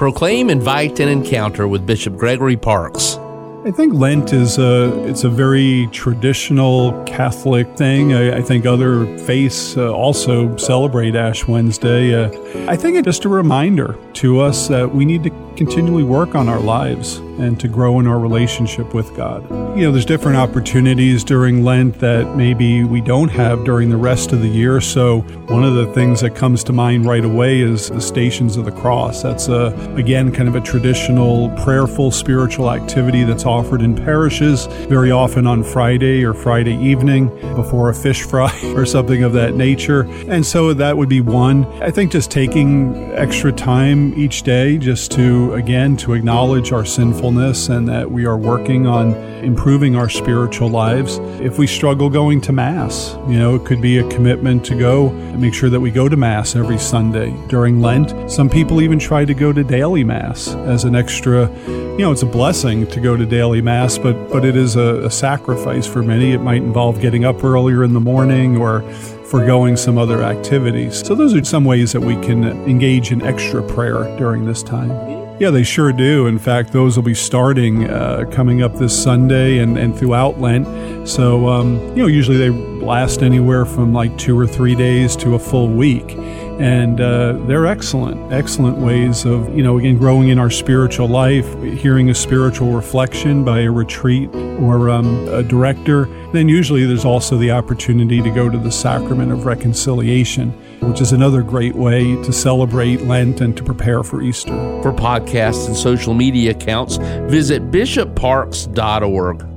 Proclaim, invite, and encounter with Bishop Gregory Parkes. I think Lent is a it's a very traditional Catholic thing. I, I think other faiths uh, also celebrate Ash Wednesday. Uh, I think it's just a reminder to us that we need to continually work on our lives and to grow in our relationship with God. You know, there's different opportunities during Lent that maybe we don't have during the rest of the year. So, one of the things that comes to mind right away is the Stations of the Cross. That's a again kind of a traditional prayerful spiritual activity that's offered in parishes very often on Friday or Friday evening before a fish fry or something of that nature. And so that would be one. I think just taking extra time each day just to again to acknowledge our sinfulness and that we are working on improving our spiritual lives. If we struggle going to Mass, you know, it could be a commitment to go and make sure that we go to Mass every Sunday during Lent. Some people even try to go to daily Mass as an extra, you know, it's a blessing to go to daily Mass, but, but it is a, a sacrifice for many. It might involve getting up earlier in the morning or foregoing some other activities. So, those are some ways that we can engage in extra prayer during this time. Yeah, they sure do. In fact, those will be starting uh, coming up this Sunday and, and throughout Lent. So, um, you know, usually they last anywhere from like two or three days to a full week. And uh, they're excellent, excellent ways of, you know, again, growing in our spiritual life, hearing a spiritual reflection by a retreat or um, a director. Then usually there's also the opportunity to go to the sacrament of reconciliation which is another great way to celebrate Lent and to prepare for Easter. For podcasts and social media accounts, visit bishopparkes.org.